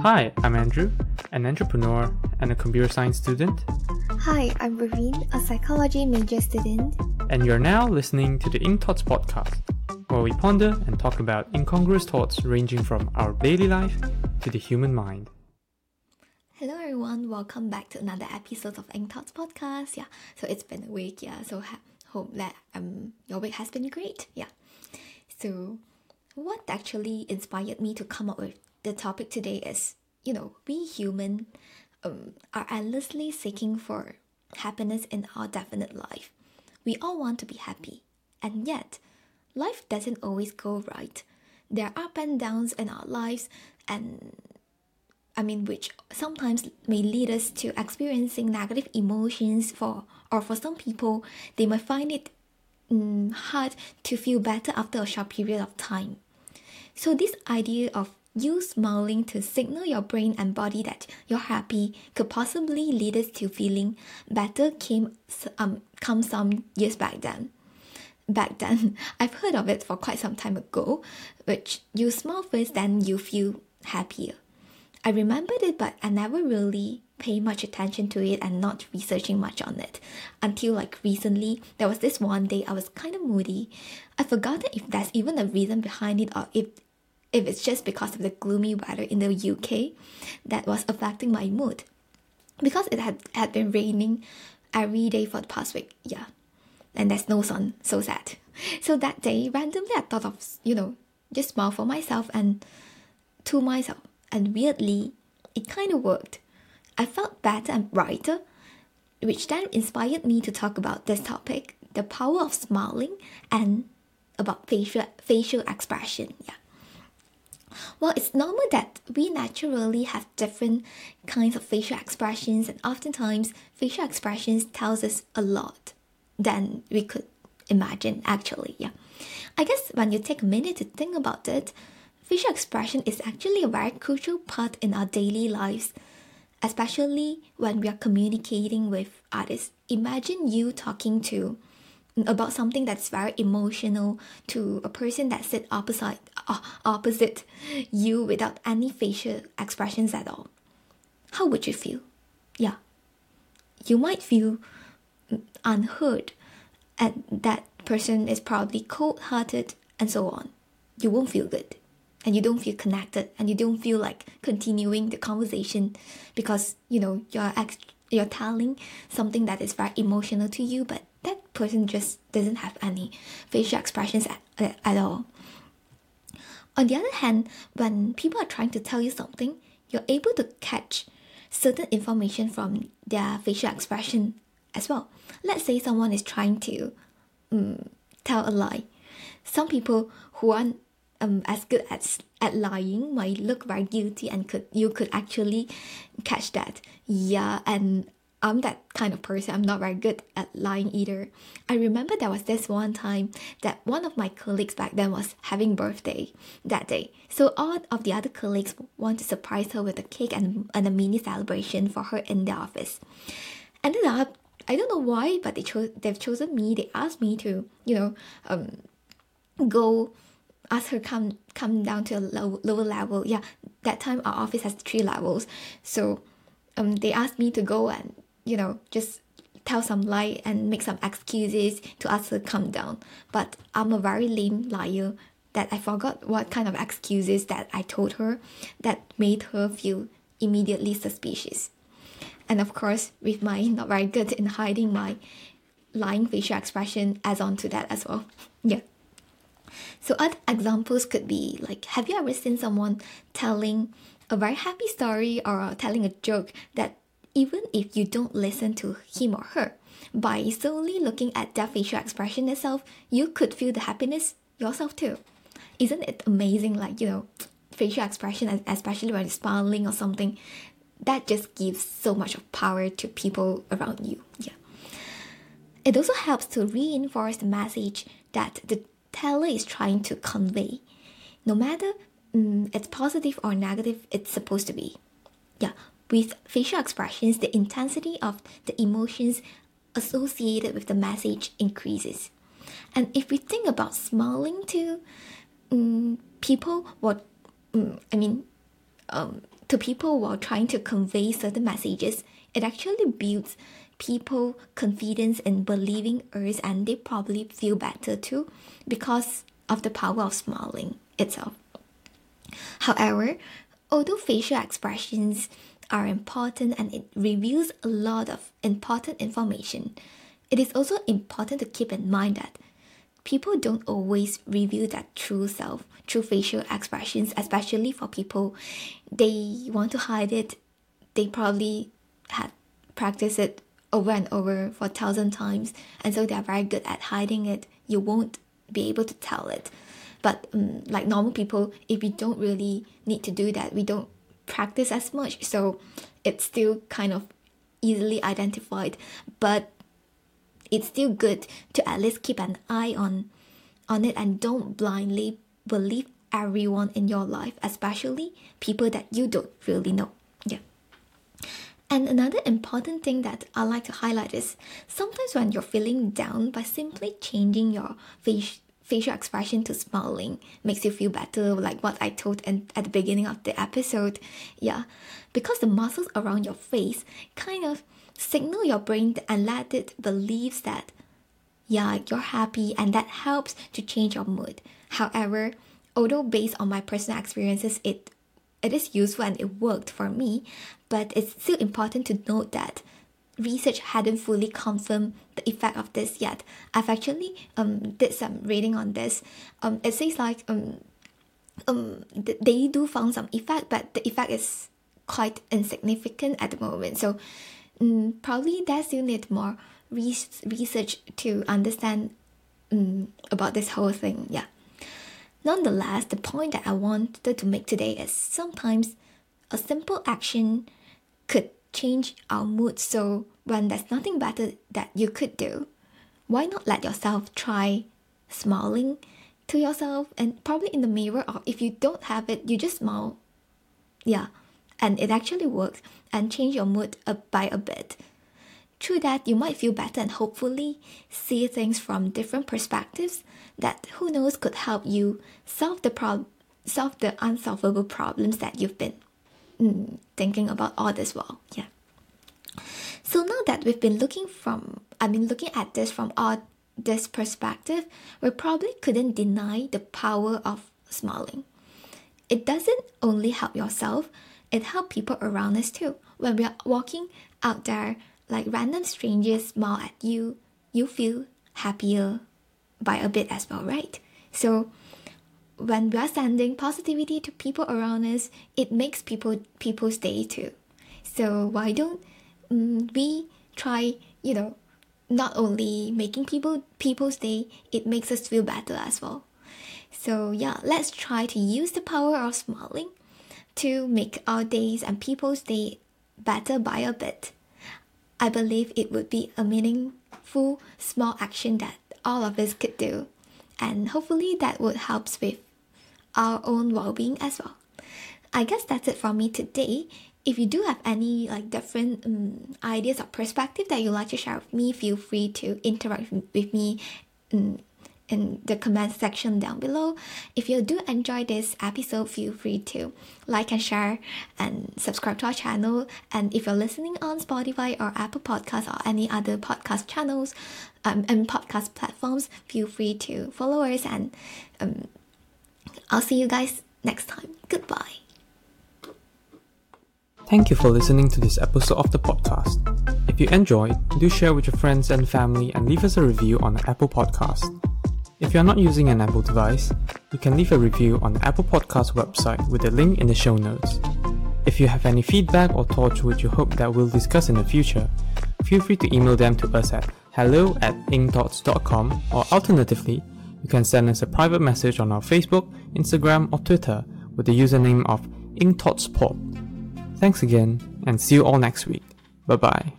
Hi, I'm Andrew, an entrepreneur and a computer science student. Hi, I'm Raveen, a psychology major student. And you're now listening to the Inc Thoughts podcast, where we ponder and talk about incongruous thoughts ranging from our daily life to the human mind. Hello everyone, welcome back to another episode of Inc Thoughts podcast. Yeah, so it's been a week, yeah, so ha- hope that um your week has been great. Yeah. So what actually inspired me to come up with the topic today is, you know, we human um, are endlessly seeking for happiness in our definite life. We all want to be happy, and yet, life doesn't always go right. There are up and downs in our lives, and I mean, which sometimes may lead us to experiencing negative emotions for, or for some people, they might find it mm, hard to feel better after a short period of time. So, this idea of you smiling to signal your brain and body that you're happy could possibly lead us to feeling better came um come some years back then. Back then, I've heard of it for quite some time ago, which you smile first, then you feel happier. I remembered it, but I never really pay much attention to it and not researching much on it until like recently there was this one day I was kind of moody. I've forgotten if there's even a reason behind it or if if it's just because of the gloomy weather in the UK that was affecting my mood. Because it had, had been raining every day for the past week, yeah. And there's no sun, so sad. So that day, randomly I thought of, you know, just smile for myself and to myself. And weirdly, it kind of worked. I felt better and brighter, which then inspired me to talk about this topic the power of smiling and about facial, facial expression. Yeah. Well, it's normal that we naturally have different kinds of facial expressions, and oftentimes facial expressions tells us a lot than we could imagine. Actually, yeah. I guess when you take a minute to think about it, facial expression is actually a very crucial part in our daily lives, especially when we are communicating with others. Imagine you talking to about something that's very emotional to a person that sits opposite uh, opposite you without any facial expressions at all. How would you feel? Yeah. You might feel unheard and that person is probably cold-hearted and so on. You won't feel good. And you don't feel connected. And you don't feel like continuing the conversation because you know you're ex- you're telling something that is very emotional to you but person just doesn't have any facial expressions at, at all. On the other hand, when people are trying to tell you something, you're able to catch certain information from their facial expression as well. Let's say someone is trying to um, tell a lie. Some people who aren't um, as good at, at lying might look very guilty and could you could actually catch that. Yeah, and I'm that kind of person. I'm not very good at lying either. I remember there was this one time that one of my colleagues back then was having birthday that day. So all of the other colleagues want to surprise her with a cake and, and a mini celebration for her in the office. Ended up, I don't know why, but they chose they've chosen me. They asked me to, you know, um, go ask her come come down to a low, lower level. Yeah, that time our office has three levels, so um, they asked me to go and you know, just tell some lie and make some excuses to ask her to come down. But I'm a very lame liar that I forgot what kind of excuses that I told her that made her feel immediately suspicious. And of course, with my not very good in hiding my lying facial expression adds on to that as well. Yeah. So other examples could be like have you ever seen someone telling a very happy story or telling a joke that even if you don't listen to him or her. By solely looking at their facial expression itself, you could feel the happiness yourself too. Isn't it amazing? Like, you know, facial expression, especially when you're smiling or something, that just gives so much of power to people around you. Yeah. It also helps to reinforce the message that the teller is trying to convey. No matter um, it's positive or negative, it's supposed to be. Yeah, with facial expressions, the intensity of the emotions associated with the message increases. And if we think about smiling to um, people, what um, I mean, um, to people while trying to convey certain messages, it actually builds people confidence in believing us and they probably feel better too because of the power of smiling itself. However, although facial expressions are important and it reveals a lot of important information, it is also important to keep in mind that people don't always reveal their true self through facial expressions, especially for people they want to hide it. They probably had practiced it over and over for a thousand times, and so they're very good at hiding it. You won't be able to tell it. But um, like normal people, if we don't really need to do that, we don't practice as much, so it's still kind of easily identified. But it's still good to at least keep an eye on on it and don't blindly believe everyone in your life, especially people that you don't really know. Yeah. And another important thing that I like to highlight is sometimes when you're feeling down, by simply changing your face, facial expression to smiling makes you feel better, like what I told in, at the beginning of the episode. Yeah, because the muscles around your face kind of signal your brain and let it believe that, yeah, you're happy, and that helps to change your mood. However, although based on my personal experiences, it it is useful and it worked for me, but it's still important to note that research hadn't fully confirmed the effect of this yet. I've actually um did some reading on this. Um, it says like um um they do found some effect, but the effect is quite insignificant at the moment. So um, probably there still need more research to understand um, about this whole thing. Yeah. Nonetheless, the point that I wanted to make today is sometimes a simple action could change our mood. So when there's nothing better that you could do, why not let yourself try smiling to yourself and probably in the mirror or if you don't have it, you just smile. Yeah. And it actually works and change your mood by a bit. Through that, you might feel better and hopefully see things from different perspectives that who knows could help you solve the prob- solve the unsolvable problems that you've been mm, thinking about all this while. Yeah. We've been looking from, I mean, looking at this from all this perspective, we probably couldn't deny the power of smiling. It doesn't only help yourself, it helps people around us too. When we are walking out there like random strangers smile at you, you feel happier by a bit as well, right? So when we are sending positivity to people around us, it makes people people's day too. So why don't um, we try, you know, not only making people people's day, it makes us feel better as well. So yeah, let's try to use the power of smiling to make our days and people's day better by a bit. I believe it would be a meaningful small action that all of us could do. And hopefully that would help with our own well-being as well. I guess that's it from me today. If you do have any like different um, ideas or perspective that you'd like to share with me, feel free to interact with me um, in the comment section down below. If you do enjoy this episode, feel free to like and share and subscribe to our channel. And if you're listening on Spotify or Apple Podcasts or any other podcast channels um, and podcast platforms, feel free to follow us. And um, I'll see you guys next time. Goodbye. Thank you for listening to this episode of the podcast. If you enjoyed, do share with your friends and family and leave us a review on the Apple Podcast. If you are not using an Apple device, you can leave a review on the Apple Podcast website with a link in the show notes. If you have any feedback or thoughts which you hope that we'll discuss in the future, feel free to email them to us at hello at incthoughts.com or alternatively, you can send us a private message on our Facebook, Instagram or Twitter with the username of incthoughtspod. Thanks again and see you all next week. Bye bye.